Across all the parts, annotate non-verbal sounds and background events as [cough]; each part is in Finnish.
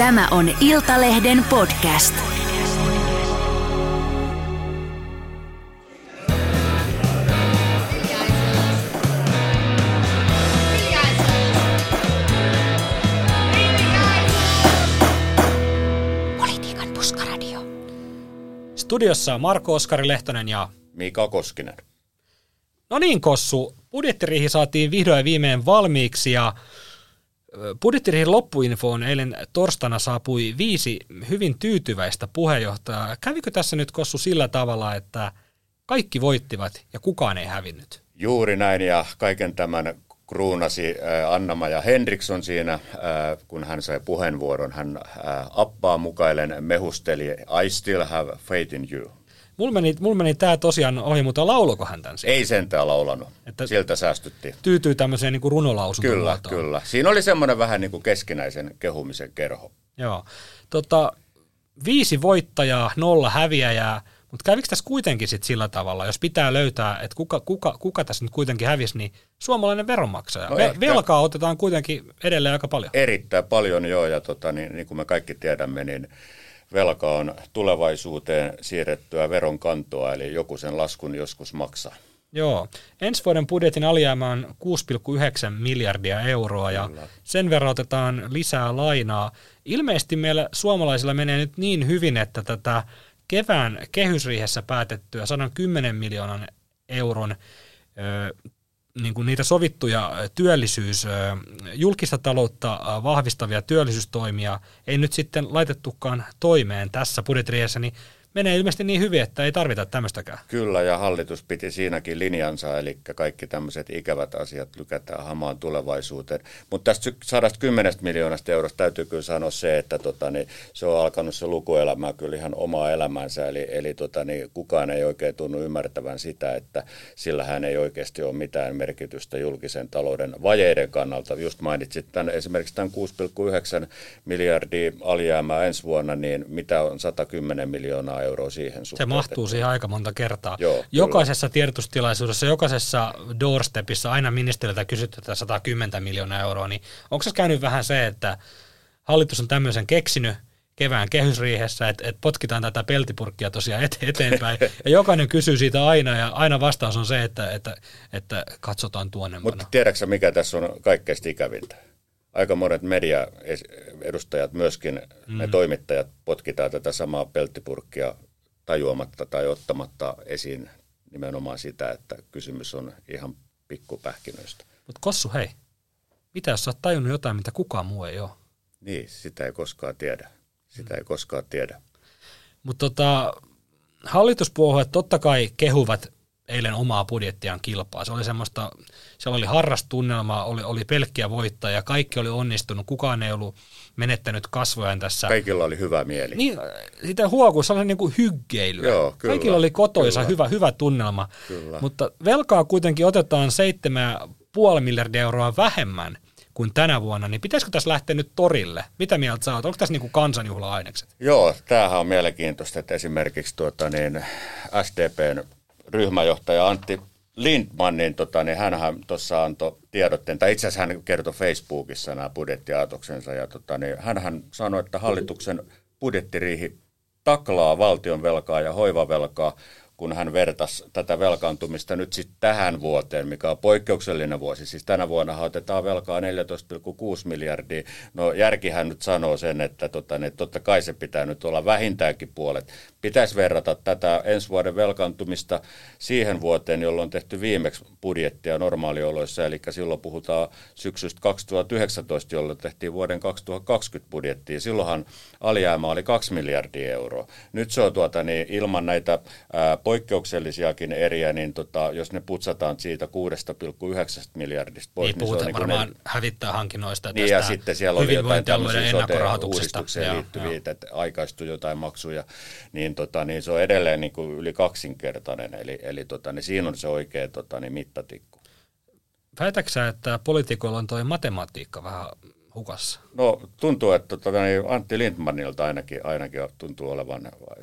Tämä on Iltalehden podcast. Politiikan puskaradio. Studiossa Marko Oskari Lehtonen ja... Mika Koskinen. No niin, Kossu. Budjettiriihi saatiin vihdoin ja viimein valmiiksi ja budjettiriihin loppuinfoon eilen torstaina saapui viisi hyvin tyytyväistä puheenjohtajaa. Kävikö tässä nyt Kossu sillä tavalla, että kaikki voittivat ja kukaan ei hävinnyt? Juuri näin ja kaiken tämän kruunasi Anna-Maja Henriksson siinä, kun hän sai puheenvuoron. Hän appaa mukailen mehusteli I still have faith in you. Mulla meni, mulla meni tämä tosiaan ohi, mutta lauloko hän tämän Ei sentään laulanut. Että Siltä säästyttiin. Tyytyy tämmöiseen niin runolausuntoon. Kyllä, muotoon. kyllä. Siinä oli semmoinen vähän niin kuin keskinäisen kehumisen kerho. Joo. Tota, viisi voittajaa, nolla häviäjää, mutta kävikö tässä kuitenkin sit sillä tavalla, jos pitää löytää, että kuka, kuka, kuka tässä nyt kuitenkin hävisi, niin suomalainen veronmaksaja. No ehkä, Velkaa otetaan kuitenkin edelleen aika paljon. Erittäin paljon, joo, ja tota, niin, niin kuin me kaikki tiedämme, niin velka on tulevaisuuteen siirrettyä veronkantoa, eli joku sen laskun joskus maksaa. Joo. Ensi vuoden budjetin alijäämä on 6,9 miljardia euroa ja Kyllä. sen verran otetaan lisää lainaa. Ilmeisesti meillä suomalaisilla menee nyt niin hyvin, että tätä kevään kehysriihessä päätettyä 110 miljoonan euron niin kuin niitä sovittuja työllisyys, julkista taloutta vahvistavia työllisyystoimia ei nyt sitten laitettukaan toimeen tässä budjettiriihessä, niin menee ilmeisesti niin hyvin, että ei tarvita tämmöistäkään. Kyllä, ja hallitus piti siinäkin linjansa, eli kaikki tämmöiset ikävät asiat lykätään hamaan tulevaisuuteen. Mutta tästä 110 miljoonasta eurosta täytyy kyllä sanoa se, että tota, niin, se on alkanut se lukuelämä kyllä ihan omaa elämänsä, eli, eli tota, niin, kukaan ei oikein tunnu ymmärtävän sitä, että sillähän ei oikeasti ole mitään merkitystä julkisen talouden vajeiden kannalta. Just mainitsit tämän, esimerkiksi tämän 6,9 miljardia alijäämää ensi vuonna, niin mitä on 110 miljoonaa euroa siihen suhteen. Se mahtuu siihen aika monta kertaa. Joo, jokaisessa kyllä. tiedotustilaisuudessa, jokaisessa doorstepissa aina ministeriltä kysytään 110 miljoonaa euroa, niin onko se käynyt vähän se, että hallitus on tämmöisen keksinyt, kevään kehysriihessä, että, että potkitaan tätä peltipurkkia tosiaan eteenpäin. [laughs] Ja jokainen kysyy siitä aina, ja aina vastaus on se, että, että, että katsotaan tuonnempana. Mutta tiedätkö mikä tässä on kaikkein ikävintä? Aika monet mediaedustajat myöskin, mm. ne toimittajat potkitaan tätä samaa pelttipurkkia tajuamatta tai ottamatta esiin nimenomaan sitä, että kysymys on ihan pikkupähkinöistä. Mutta Kossu, hei, mitä jos sä oot tajunnut jotain, mitä kukaan muu ei ole? Niin, sitä ei koskaan tiedä. Sitä ei koskaan tiedä. Mutta tota, hallituspuolueet totta kai kehuvat eilen omaa budjettiaan kilpaa. Se oli semmoista, siellä oli harrastunnelma, oli, oli pelkkiä voittajia, kaikki oli onnistunut, kukaan ei ollut menettänyt kasvojaan tässä. Kaikilla oli hyvä mieli. Niin, sitä huokuu, se oli niin kuin hyggeilyä. Joo, kyllä, Kaikilla oli kotoisa, hyvä, hyvä tunnelma. Kyllä. Mutta velkaa kuitenkin otetaan 7,5 miljardia euroa vähemmän kuin tänä vuonna, niin pitäisikö tässä lähteä nyt torille? Mitä mieltä sä oot? Onko tässä niin kuin kansanjuhla-ainekset? Joo, tämähän on mielenkiintoista, että esimerkiksi tuota, niin SDPn ryhmäjohtaja Antti Lindman, niin, tota, niin hänhän tuossa antoi tiedotteen, tai itse asiassa hän kertoi Facebookissa nämä budjettiaatoksensa, ja tota, niin hänhän sanoi, että hallituksen budjettiriihi taklaa valtion velkaa ja hoivavelkaa kun hän vertasi tätä velkaantumista nyt sitten tähän vuoteen, mikä on poikkeuksellinen vuosi. Siis tänä vuonna otetaan velkaa 14,6 miljardia. No järkihän nyt sanoo sen, että tota, niin totta kai se pitää nyt olla vähintäänkin puolet. Pitäisi verrata tätä ensi vuoden velkaantumista siihen vuoteen, jolloin on tehty viimeksi budjettia normaalioloissa, eli silloin puhutaan syksystä 2019, jolloin tehtiin vuoden 2020 budjettia. Silloinhan alijäämä oli 2 miljardia euroa. Nyt se on tuota, niin, ilman näitä ää, poikkeuksellisiakin eriä, niin tota, jos ne putsataan siitä 6,9 miljardista pois, niin, niin puhutaan se on niin varmaan ne, hävittää hankinnoista niin, ja sitten siellä oli jotain tämmöisiä sote-uudistukseen liittyviä, että aikaistui jotain maksuja, niin, tota, niin se on edelleen niin kuin yli kaksinkertainen, eli, eli tota, niin siinä on se oikea tota, niin mittatikku. Väitätkö että poliitikoilla on tuo matematiikka vähän hukassa? No tuntuu, että tota, niin Antti Lindmanilta ainakin, ainakin tuntuu olevan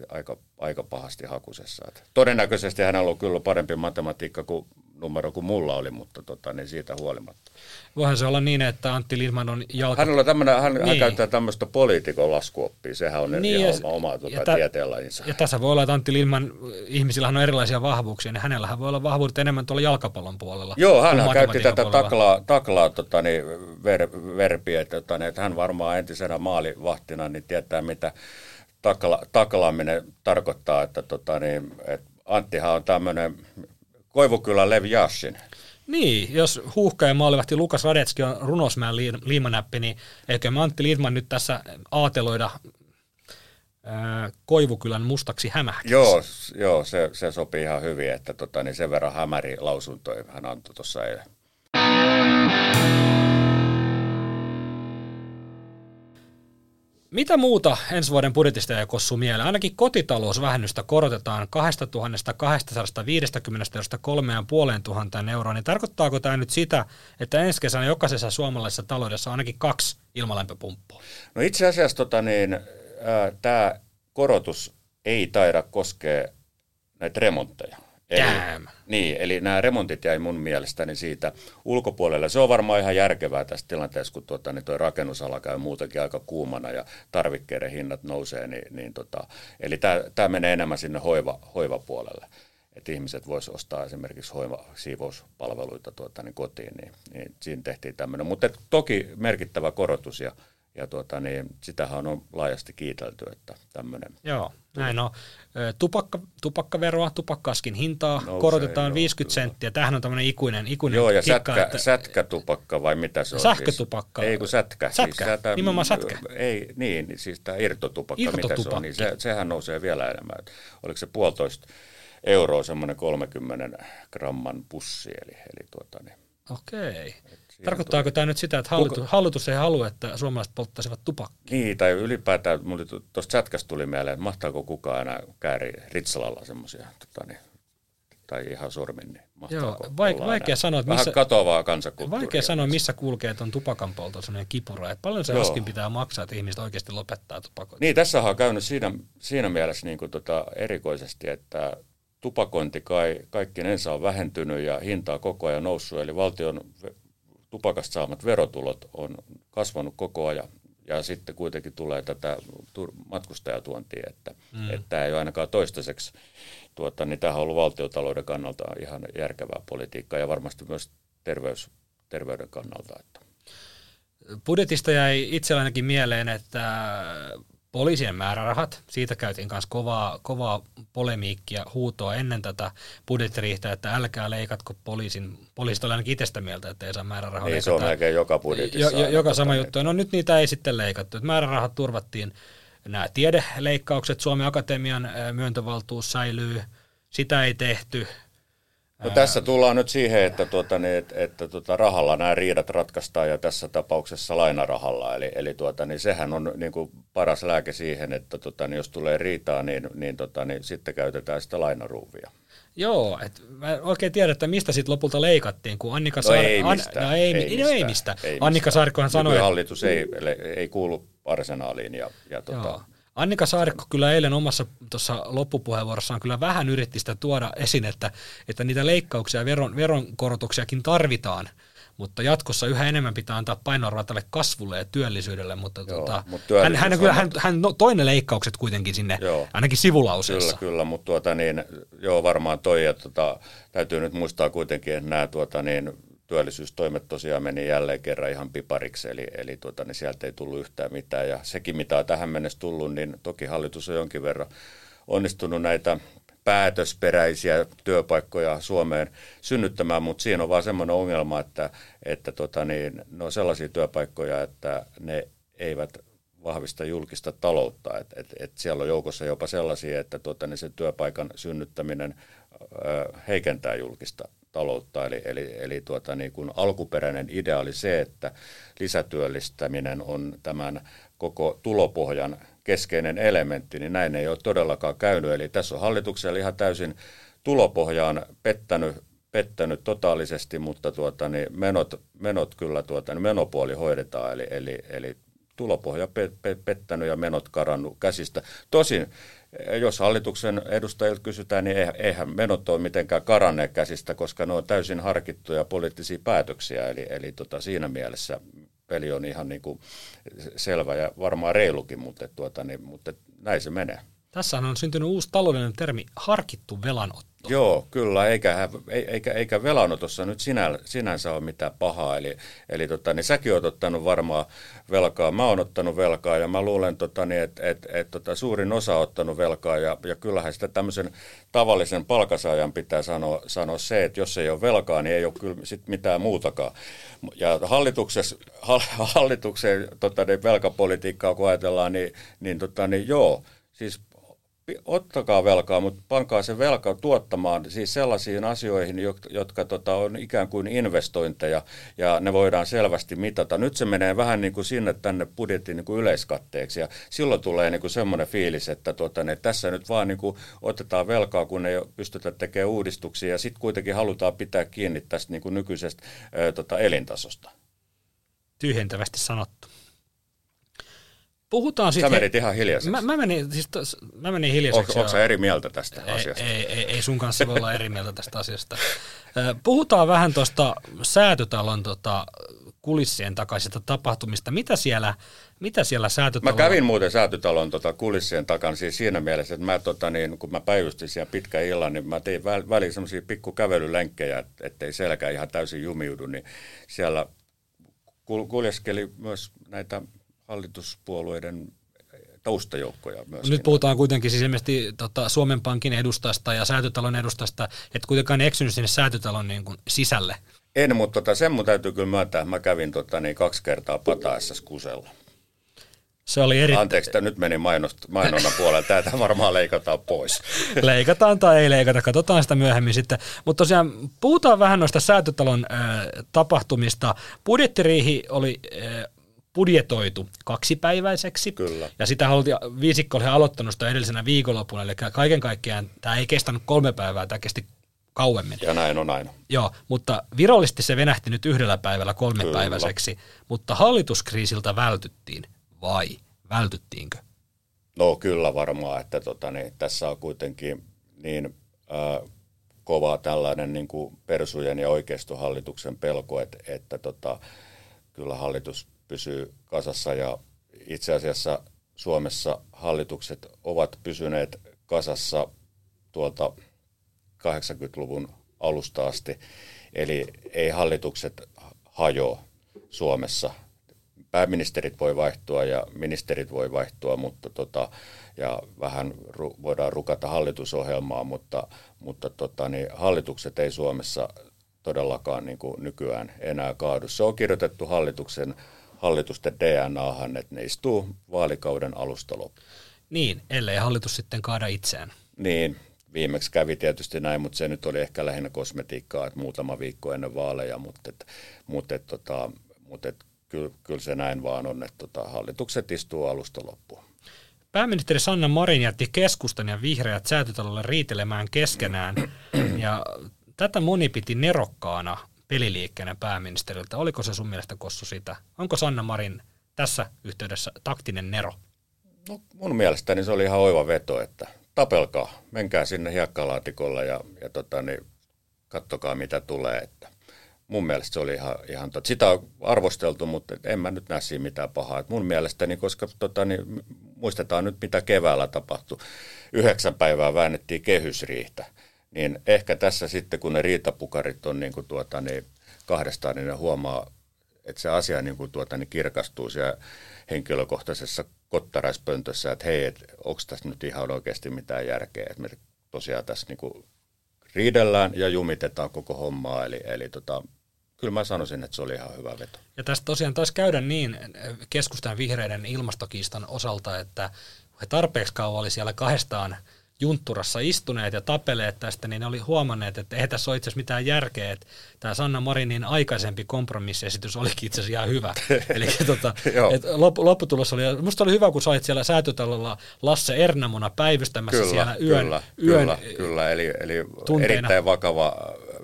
aika, aika pahasti hakusessa. Että todennäköisesti hänellä on kyllä parempi matematiikka kuin numero kuin mulla oli, mutta tota, niin siitä huolimatta. Voihan se olla niin, että Antti Lindman on jalka... Hänellä tämmönen, hän, niin. hän käyttää tämmöistä poliitikon laskuoppia, sehän on niin, ihan ja, oma tuota, ja tieteenlajinsa. Ja tässä voi olla, että Antti Lindman, ihmisillä on erilaisia vahvuuksia, niin hänellähän voi olla vahvuudet enemmän tuolla jalkapallon puolella. Joo, hän käytti tätä puolella. taklaa, taklaa tota, niin, ver, verbiä, että, tota, niin, että hän varmaan entisenä maalivahtina niin tietää, mitä takla, taklaaminen tarkoittaa, että, tota, niin, että Anttihan on tämmöinen Koivukylän Levi Jassin. Niin, jos huuhka ja maalivahti Lukas Radetski on runosmään liimanäppi, niin eikö Antti Lidman nyt tässä aateloida ää, Koivukylän mustaksi hämähäkiksi? Joo, joo se, se sopii ihan hyvin, että tota, niin sen verran hämäri lausuntoja hän antoi tuossa eilen. Mitä muuta ensi vuoden budjetista ei kossu mieleen? Ainakin kotitalousvähennystä korotetaan 2250 eurosta 3500 euroa, niin tarkoittaako tämä nyt sitä, että ensi kesänä jokaisessa suomalaisessa taloudessa on ainakin kaksi ilmalämpöpumppua? No itse asiassa tota niin, tämä korotus ei taida koskea näitä remontteja. Eli, niin, eli nämä remontit jäi mun mielestäni siitä ulkopuolelle. Se on varmaan ihan järkevää tässä tilanteessa, kun tuota, niin tuo rakennusala käy muutenkin aika kuumana ja tarvikkeiden hinnat nousee. Niin, niin tota, eli tämä menee enemmän sinne hoiva, hoivapuolelle. Että ihmiset voisivat ostaa esimerkiksi hoiva siivouspalveluita tuota, niin kotiin, niin, niin siinä tehtiin tämmöinen. Mutta toki merkittävä korotus ja ja tuota, niin, sitähän on laajasti kiitelty, että tämmöinen. Joo, näin on. Tupakka, tupakkaveroa, tupakkaskin hintaa Nousee, korotetaan joo, 50 kyllä. senttiä. Tämähän on tämmöinen ikuinen, ikuinen Joo, ja kikka, sätkä, että... sätkätupakka vai mitä se on? Sähkötupakka. Siis, ei kun sätkä. Sätkä, siis sätä, nimenomaan sätkä. Ei, niin, siis tämä irtotupakka, irtotupakka. mitä se on, niin se, sehän nousee vielä enemmän. Oliko se puolitoista euroa semmoinen 30 gramman pussi, eli, eli tuota, niin. Okei. Tarkoittaako tämä nyt sitä, että hallitus, hallitus ei halua, että suomalaiset polttaisivat tupakkaa? Niin, tai ylipäätään, tuosta chatkästä tuli mieleen, että mahtaako kukaan enää kääri Ritsalalla semmoisia, tota, niin, tai ihan sormin, niin Joo, vaik- vaikea sanoa, että missä, katoavaa kansakulttuuria. Vaikea sanoa, missä kulkee tuon tupakan polto sellainen kipura, että paljon se Joo. askin pitää maksaa, että ihmiset oikeasti lopettaa tupakointia. Niin, tässä on käynyt siinä, siinä mielessä niin kuin tota erikoisesti, että tupakointi kai kaikkinensa on vähentynyt ja hinta on koko ajan noussut, eli valtion tupakasta saamat verotulot on kasvanut koko ajan. Ja sitten kuitenkin tulee tätä matkustajatuontia, että, mm. että tämä ei ole ainakaan toistaiseksi, tuota, niin tämä on ollut valtiotalouden kannalta ihan järkevää politiikkaa ja varmasti myös terveys, terveyden kannalta. Että. Budjetista jäi itsellänikin mieleen, että poliisien määrärahat, siitä käytiin myös kovaa, kovaa polemiikkia, huutoa ennen tätä budjettiriihtä, että älkää leikatko poliisin, poliisit oli ainakin itsestä mieltä, että ei saa määrärahoja Niin, se on melkein joka budjetissa. Jo, jo, joka sama juttu. No nyt niitä ei sitten leikattu. Määrärahat turvattiin, nämä tiedeleikkaukset, Suomen Akatemian myöntövaltuus säilyy, sitä ei tehty. No tässä tullaan nyt siihen, että, tuota, niin, että, että tuota, rahalla nämä riidat ratkaistaan ja tässä tapauksessa lainarahalla. Eli, eli tuota, niin sehän on niin kuin paras lääke siihen, että tuota, niin jos tulee riitaa, niin, niin, tuota, niin sitten käytetään sitä lainaruuvia. Joo, et mä oikein tiedä, että mistä sitten lopulta leikattiin, kun Annika no ei mistä. No ei, ei, no ei mistä. Annika Saarikkohan sanoi, että... hallitus ei, ei kuulu arsenaaliin ja, ja tuota, Joo. Annika Saarikko kyllä eilen omassa tuossa loppupuheenvuorossaan kyllä vähän yritti sitä tuoda esiin, että, että niitä leikkauksia ja veron, veronkorotuksiakin tarvitaan, mutta jatkossa yhä enemmän pitää antaa painoarvoa tälle kasvulle ja työllisyydelle, mutta Joo, tota, mut hän, hän, kyllä, hän, hän no, toinen leikkaukset kuitenkin sinne, Joo. ainakin sivulauseessa. Kyllä, kyllä, mutta tuota, niin, joo, varmaan toi, ja tota, täytyy nyt muistaa kuitenkin, että nämä tuota, niin, työllisyystoimet tosiaan meni jälleen kerran ihan pipariksi, eli, eli tuota, niin sieltä ei tullut yhtään mitään. Ja sekin, mitä on tähän mennessä tullut, niin toki hallitus on jonkin verran onnistunut näitä päätösperäisiä työpaikkoja Suomeen synnyttämään, mutta siinä on vaan semmoinen ongelma, että, että tota niin, ne on sellaisia työpaikkoja, että ne eivät vahvista julkista taloutta. Et, et, et siellä on joukossa jopa sellaisia, että tota, niin se työpaikan synnyttäminen ö, heikentää julkista taloutta. Eli, eli, eli tuota, niin kun alkuperäinen idea oli se, että lisätyöllistäminen on tämän koko tulopohjan keskeinen elementti, niin näin ei ole todellakaan käynyt. Eli tässä on hallituksella ihan täysin tulopohjaan pettänyt, pettänyt totaalisesti, mutta tuota, niin menot, menot kyllä, tuota, niin menopuoli hoidetaan, eli, eli, eli tulopohja pe, pe, pettänyt ja menot karannut käsistä. Tosin jos hallituksen edustajilta kysytään, niin eihän menot ole mitenkään karanneet käsistä, koska ne on täysin harkittuja poliittisia päätöksiä. Eli, eli tota, siinä mielessä peli on ihan niin kuin selvä ja varmaan reilukin, mutta, tuota, niin, mutta näin se menee. Tässä on syntynyt uusi taloudellinen termi, harkittu velanotto. Joo, kyllä, eikä, eikä, eikä velanotossa nyt sinä, sinänsä ole mitään pahaa. Eli, eli tota, niin säkin olet ottanut varmaan velkaa, mä oon ottanut velkaa ja mä luulen, tota, niin, että et, et, tota, suurin osa on ottanut velkaa ja, ja kyllähän sitä tämmöisen tavallisen palkasaajan pitää sanoa, sanoa se, että jos ei ole velkaa, niin ei ole kyllä sit mitään muutakaan. Ja hallituksen tota, niin velkapolitiikkaa kun ajatellaan, niin, niin, tota, niin joo, siis ottakaa velkaa, mutta pankaa se velka tuottamaan siis sellaisiin asioihin, jotka, jotka tota, on ikään kuin investointeja ja ne voidaan selvästi mitata. Nyt se menee vähän niin kuin sinne tänne budjetin niin kuin yleiskatteeksi ja silloin tulee niin kuin semmoinen fiilis, että tota, ne, tässä nyt vaan niin kuin otetaan velkaa, kun ei pystytä tekemään uudistuksia ja sitten kuitenkin halutaan pitää kiinni tästä niin kuin nykyisestä ää, tota, elintasosta. Tyhjentävästi sanottu. Puhutaan sitten... Sä menit ihan hiljaiseksi. Mä, mä, menin, siis tos, mä menin hiljaiseksi. Onko sä eri mieltä tästä ei, asiasta? Ei, ei, ei sun kanssa voi olla eri mieltä tästä asiasta. Puhutaan vähän tuosta säätötalon tota, kulissien takaisista tapahtumista. Mitä siellä, mitä siellä säätötalon... Mä kävin muuten säätötalon tota, kulissien takana siis siinä mielessä, että mä, tota, niin, kun mä päivystin siellä pitkä illan, niin mä tein väliin semmoisia pikku kävelylenkkejä, ettei selkä ihan täysin jumiudu, niin siellä kuljeskeli myös näitä hallituspuolueiden taustajoukkoja myös. Nyt puhutaan kuitenkin siis ilmeisesti tota, Suomen Pankin edustasta ja säätötalon edustasta, että kuitenkaan eksynyt sinne säätötalon niin kuin sisälle. En, mutta tota, sen mun täytyy kyllä myöntää, että mä kävin tota, niin kaksi kertaa pataessa kusella. Se oli eri... Anteeksi, että nyt meni mainonnan puolelle. Tätä varmaan leikataan pois. [laughs] Leikataan tai ei leikata, katsotaan sitä myöhemmin sitten. Mutta tosiaan puhutaan vähän noista säätötalon äh, tapahtumista. Budjettiriihi oli äh, budjetoitu kaksipäiväiseksi. Kyllä. Ja sitä haluttiin, viisikko oli aloittanut sitä edellisenä viikonloppuna, eli kaiken kaikkiaan tämä ei kestänyt kolme päivää, tämä kesti kauemmin. Ja näin on aina. Joo, mutta virallisesti se venähti nyt yhdellä päivällä kolmepäiväiseksi, Kyllä. mutta hallituskriisiltä vältyttiin, vai vältyttiinkö? No kyllä varmaan, että tota, niin, tässä on kuitenkin niin äh, kova tällainen niin kuin persujen ja oikeistohallituksen pelko, että, että tota, kyllä hallitus pysyy kasassa ja itse asiassa Suomessa hallitukset ovat pysyneet kasassa tuolta 80-luvun alusta asti. Eli ei hallitukset hajoa Suomessa. Pääministerit voi vaihtua ja ministerit voi vaihtua, mutta tota, ja vähän ru, voidaan rukata hallitusohjelmaa, mutta, mutta tota, niin hallitukset ei Suomessa todellakaan niin kuin nykyään enää kaadu. Se on kirjoitettu hallituksen hallitusten DNAhan, että ne istuu vaalikauden alusta loppuun. Niin, ellei hallitus sitten kaada itseään. Niin, viimeksi kävi tietysti näin, mutta se nyt oli ehkä lähinnä kosmetiikkaa, että muutama viikko ennen vaaleja, mutta, et, mutta, et, tota, mutta et, kyllä, kyllä se näin vaan on, että tota, hallitukset istuu alusta loppuun. Pääministeri Sanna Marin jätti keskustan ja vihreät säätötalolle riitelemään keskenään, ja tätä moni piti nerokkaana peliliikkeenä pääministeriltä. Oliko se sun mielestä Kossu sitä? Onko Sanna Marin tässä yhteydessä taktinen nero? No, mun mielestäni se oli ihan oiva veto, että tapelkaa, menkää sinne hiekkalaatikolla ja, ja tota, niin, kattokaa mitä tulee. Että mun mielestä se oli ihan, ihan tot. sitä on arvosteltu, mutta en mä nyt näe siinä mitään pahaa. Et mun mielestäni, koska tota, niin, muistetaan nyt mitä keväällä tapahtui, yhdeksän päivää väännettiin kehysriihtä niin ehkä tässä sitten, kun ne riitapukarit on niin kuin tuota, niin kahdestaan, niin ne huomaa, että se asia niin kuin tuota, niin kirkastuu siellä henkilökohtaisessa kottaraispöntössä, että hei, et, onko tässä nyt ihan oikeasti mitään järkeä, että me tosiaan tässä niin kuin riidellään ja jumitetaan koko hommaa, eli, eli tota, kyllä mä sanoisin, että se oli ihan hyvä veto. Ja tästä tosiaan taisi käydä niin keskustan vihreiden ilmastokiistan osalta, että he tarpeeksi kauan oli siellä kahdestaan – juntturassa istuneet ja tapeleet tästä, niin ne oli huomanneet, että ei tässä ole itse asiassa mitään järkeä, että tämä Sanna Marinin aikaisempi kompromissiesitys olikin itse asiassa ihan hyvä. [laughs] Eli tota, et lopputulos oli, musta oli hyvä, kun sait siellä säätötalolla Lasse Ernamona päivystämässä kyllä, siellä yön. Kyllä, yön kyllä, kyllä. eli, eli erittäin vakava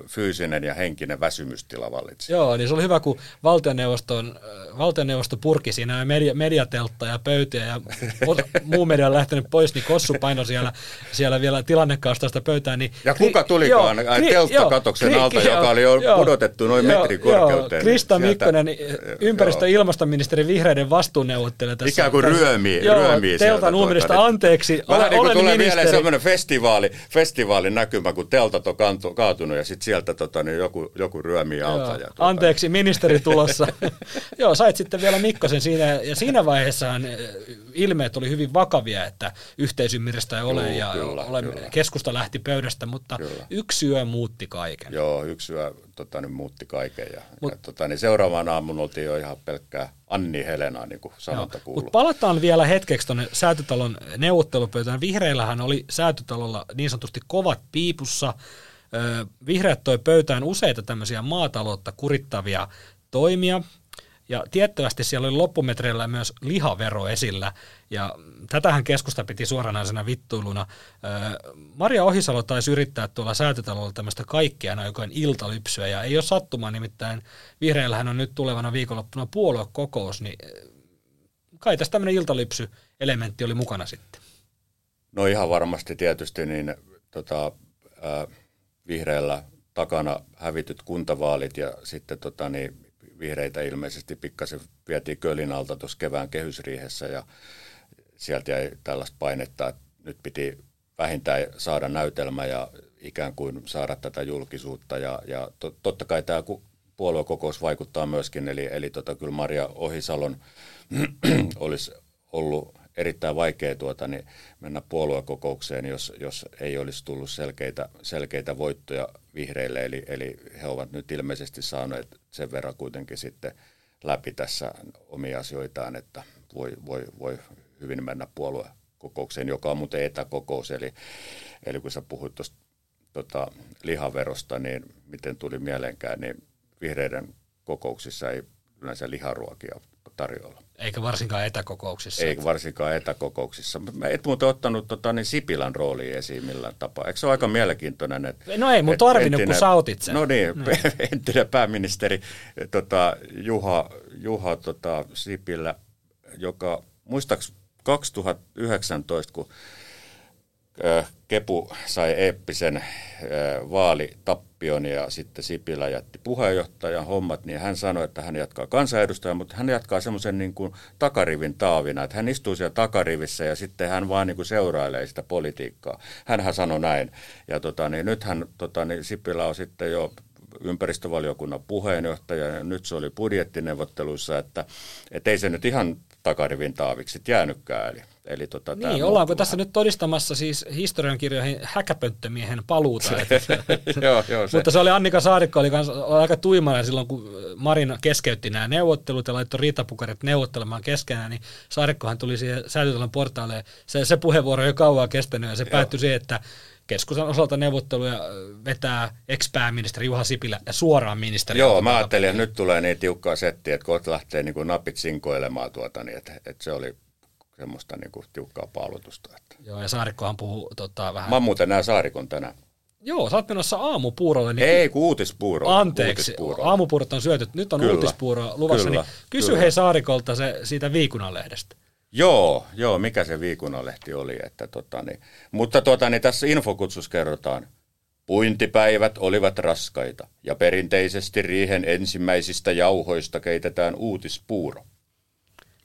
fyysinen ja henkinen väsymystila vallitsi. Joo, niin se oli hyvä, kun valtioneuvoston, äh, valtioneuvosto purki siinä media, mediateltta ja pöytiä ja [laughs] muu media on lähtenyt pois, niin Kossu painoi siellä, siellä vielä tilannekaustasta pöytään. Niin ja kuka tulikaan joo, kri, telttakatoksen joo, alta, kri, joka oli jo joo, pudotettu noin joo, metri korkeuteen? Joo, Krista niin Mikkonen, ympäristö- ja ilmastoministeri vihreiden vastuuneuvottelija tässä. Ikään kuin ryömii. Joo, ryömii teltan tuota, anteeksi. Vähän niin kuin tulee ministeri. mieleen sellainen festivaali, festivaalin näkymä, kun teltat on kaatunut ja sitten sieltä tota, niin joku, joku ryömii alta. Ja, tuota, anteeksi, ministeri tulossa. [laughs] Joo, sait sitten vielä Mikkosen siinä ja siinä vaiheessa ilmeet oli hyvin vakavia, että yhteisymmärrystä ei ole Joo, ja kyllä, ole, kyllä. keskusta lähti pöydästä, mutta kyllä. yksi yö muutti kaiken. Joo, yksi yö tota, niin muutti kaiken ja, Mut, ja tota, niin seuraavaan aamun oltiin jo ihan pelkkää Anni Helena, niin kuin sanonta kuuluu. Mutta palataan vielä hetkeksi tuonne säätötalon neuvottelupöytään. Vihreillähän oli säätötalolla niin sanotusti kovat piipussa. Vihreät toi pöytään useita tämmöisiä maataloutta kurittavia toimia, ja tiettävästi siellä oli loppumetreillä myös lihavero esillä, ja tätähän keskusta piti suoranaisena vittuiluna. Maria Ohisalo taisi yrittää tuolla säätötalolla tämmöistä kaikkea aikojen iltalypsyä, ja ei ole sattumaa, nimittäin vihreillähän on nyt tulevana viikonloppuna puoluekokous, niin kai tässä tämmöinen iltalypsy-elementti oli mukana sitten. No ihan varmasti tietysti, niin tota, äh, vihreillä takana hävityt kuntavaalit ja sitten tota, niin, vihreitä ilmeisesti pikkasen vietiin Kölin alta tuossa kevään kehysriihessä ja sieltä jäi tällaista painetta, että nyt piti vähintään saada näytelmä ja ikään kuin saada tätä julkisuutta. Ja, ja to, totta kai tämä puoluekokous vaikuttaa myöskin, eli, eli tota, kyllä Maria Ohisalon [clears throat] olisi ollut erittäin vaikea tuota, niin mennä puoluekokoukseen, jos, jos ei olisi tullut selkeitä, selkeitä voittoja vihreille. Eli, eli he ovat nyt ilmeisesti saaneet sen verran kuitenkin sitten läpi tässä omia asioitaan, että voi, voi, voi hyvin mennä puoluekokoukseen, joka on muuten etäkokous. Eli, eli kun sä puhuit tuosta tota, lihaverosta, niin miten tuli mieleenkään, niin vihreiden kokouksissa ei yleensä liharuokia tarjolla. Eikä varsinkaan etäkokouksissa. Eikä varsinkaan etäkokouksissa. Mä et muuten ottanut tota, niin Sipilän rooliin esiin millään tapaa. Eikö se ole aika mielenkiintoinen? Että, no ei mun tarvinnut, entinen, kun sä otit sen. No niin, no. [laughs] entinen pääministeri tota, Juha, Juha tota, Sipilä, joka muistaakseni 2019, kun Kepu sai eeppisen vaalitappion ja sitten Sipilä jätti puheenjohtajan hommat, niin hän sanoi, että hän jatkaa kansanedustaja, mutta hän jatkaa semmoisen niin kuin takarivin taavina, että hän istuu siellä takarivissä ja sitten hän vaan niin kuin seurailee sitä politiikkaa. Hänhän sanoi näin. Ja tota, niin nythän tota, niin Sipilä on sitten jo ympäristövaliokunnan puheenjohtaja ja nyt se oli budjettineuvotteluissa, että, että ei se nyt ihan takarivin taaviksi jäänytkään. Eli Eli tota, niin, ollaanko tässä nyt todistamassa siis historiankirjoihin häkäpönttömiehen paluuta? [laughs] joo, joo, se. Mutta se oli Annika Saarikko, oli, kans, oli aika tuimana silloin, kun Marin keskeytti nämä neuvottelut ja laittoi riitapukarit neuvottelemaan keskenään, niin Saarikkohan tuli siihen säätytalon portaalle. Se, se puheenvuoro ei kauan kestänyt ja se päättyi siihen, että keskustan osalta neuvotteluja vetää ex-pääministeri Juha Sipilä ja suoraan ministeri. Joo, mä ajattelin, että nyt tulee niin tiukkaa settiä, että kohta lähtee niin kuin napit sinkoilemaan tuota, niin että, että se oli semmoista niin kuin tiukkaa paalutusta. Että. Joo, ja Saarikkohan puhuu tota, vähän... Mä muuten näen Saarikon tänään. Joo, sä oot menossa aamupuurolle. Niin... Ei, kun uutispuuro. Anteeksi, uutispuro. aamupuurot on syöty. Nyt on kyllä, uutispuuro luvassa. Kyllä, niin kysy kyllä. hei Saarikolta se, siitä Viikunanlehdestä. Joo, joo, mikä se Viikunanlehti oli. Että tota, niin. Mutta tota, niin tässä infokutsus kerrotaan. Puintipäivät olivat raskaita ja perinteisesti riihen ensimmäisistä jauhoista keitetään uutispuuro.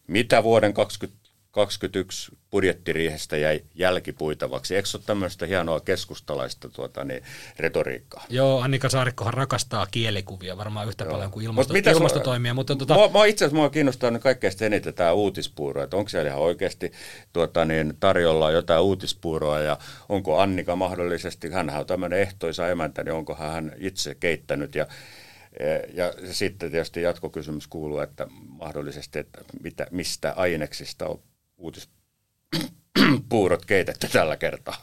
Mitä vuoden 20 21 budjettiriihestä jäi jälkipuitavaksi. Eikö ole tämmöistä hienoa keskustalaista tuota, niin, retoriikkaa? Joo, Annika Saarikkohan rakastaa kielikuvia varmaan yhtä Joo. paljon kuin ilmasto, Mut ilmastotoimia. Mutta tuota... mua, mua itse asiassa mua kiinnostaa nyt kaikkein eniten tämä uutispuuro, että onko siellä ihan oikeasti tuota, niin, tarjolla jotain uutispuuroa ja onko Annika mahdollisesti, hän on tämmöinen ehtoisa emäntä, niin onko hän itse keittänyt ja ja sitten tietysti jatkokysymys kuuluu, että mahdollisesti, että mitä, mistä aineksista on uutispuuro [clears throat] puurot keitetty tällä kertaa?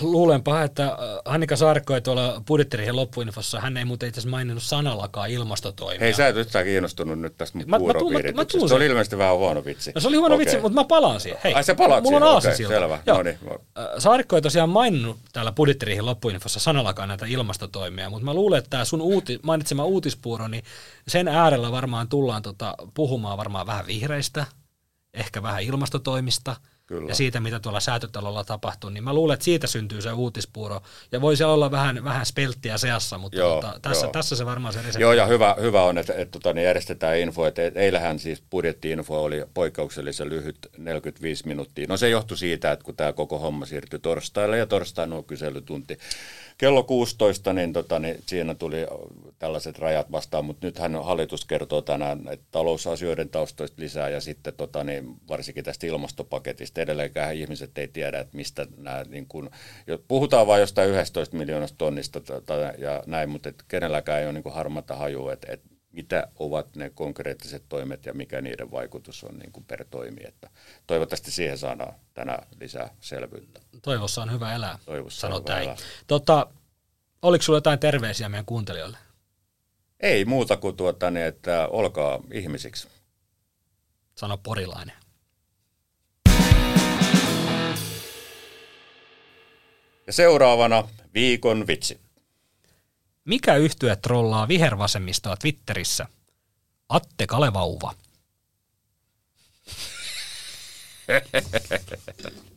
Luulenpa, että äh, Annika Saarikko ei tuolla budjettiriihen loppuinfossa, hän ei muuten itse asiassa maininnut sanallakaan ilmastotoimia. Hei, sä et yhtään kiinnostunut nyt tästä mun Mä- mä tuun- mä- mä tuun Se oli ilmeisesti vähän huono vitsi. No se oli huono Okei. vitsi, mutta mä palaan siihen. Hei, Ai, sä palaat mulla on siihen, aasinsilta. okei, selvä. Joo. No niin. Äh, Saarikko ei tosiaan maininnut täällä budjettiriihin loppuinfossa sanallakaan näitä ilmastotoimia, mutta mä luulen, että tämä sun uuti, mainitsema uutispuuro, niin sen äärellä varmaan tullaan tota, puhumaan varmaan vähän vihreistä, ehkä vähän ilmastotoimista Kyllä. ja siitä, mitä tuolla säätötalolla tapahtuu, niin mä luulen, että siitä syntyy se uutispuuro. Ja voisi olla vähän, vähän spelttiä seassa, mutta Joo, tota, tässä, joo. tässä se varmaan se resepti. Joo, ja hyvä, hyvä on, että, että tota, niin järjestetään info, että et- eilähän siis budjettiinfo oli poikkeuksellisen lyhyt, 45 minuuttia. No se johtui siitä, että kun tämä koko homma siirtyi torstaille, ja torstaina on kyselytunti kello 16, niin, tota, niin siinä tuli tällaiset rajat vastaan, mutta nythän hallitus kertoo tänään että talousasioiden taustoista lisää, ja sitten tota, niin, varsinkin tästä ilmastopaketista. Edelleenkään ihmiset ei tiedä, että mistä nämä, niin kun, puhutaan vain jostain 11 miljoonasta tonnista tota, ja näin, mutta kenelläkään ei ole niin harmata hajua, että et mitä ovat ne konkreettiset toimet ja mikä niiden vaikutus on niin kuin per toimi. Että toivottavasti siihen saadaan tänään lisää selvyyttä. Toivossa on hyvä elää, Toivossa on sanoo hyvä elää. Tota, oliko sulla jotain terveisiä meidän kuuntelijoille? Ei muuta kuin tuota, niin, että olkaa ihmisiksi. Sano porilainen. Ja seuraavana viikon vitsi. Mikä yhtye trollaa vihervasemmistoa Twitterissä? Atte Kalevauva. [laughs]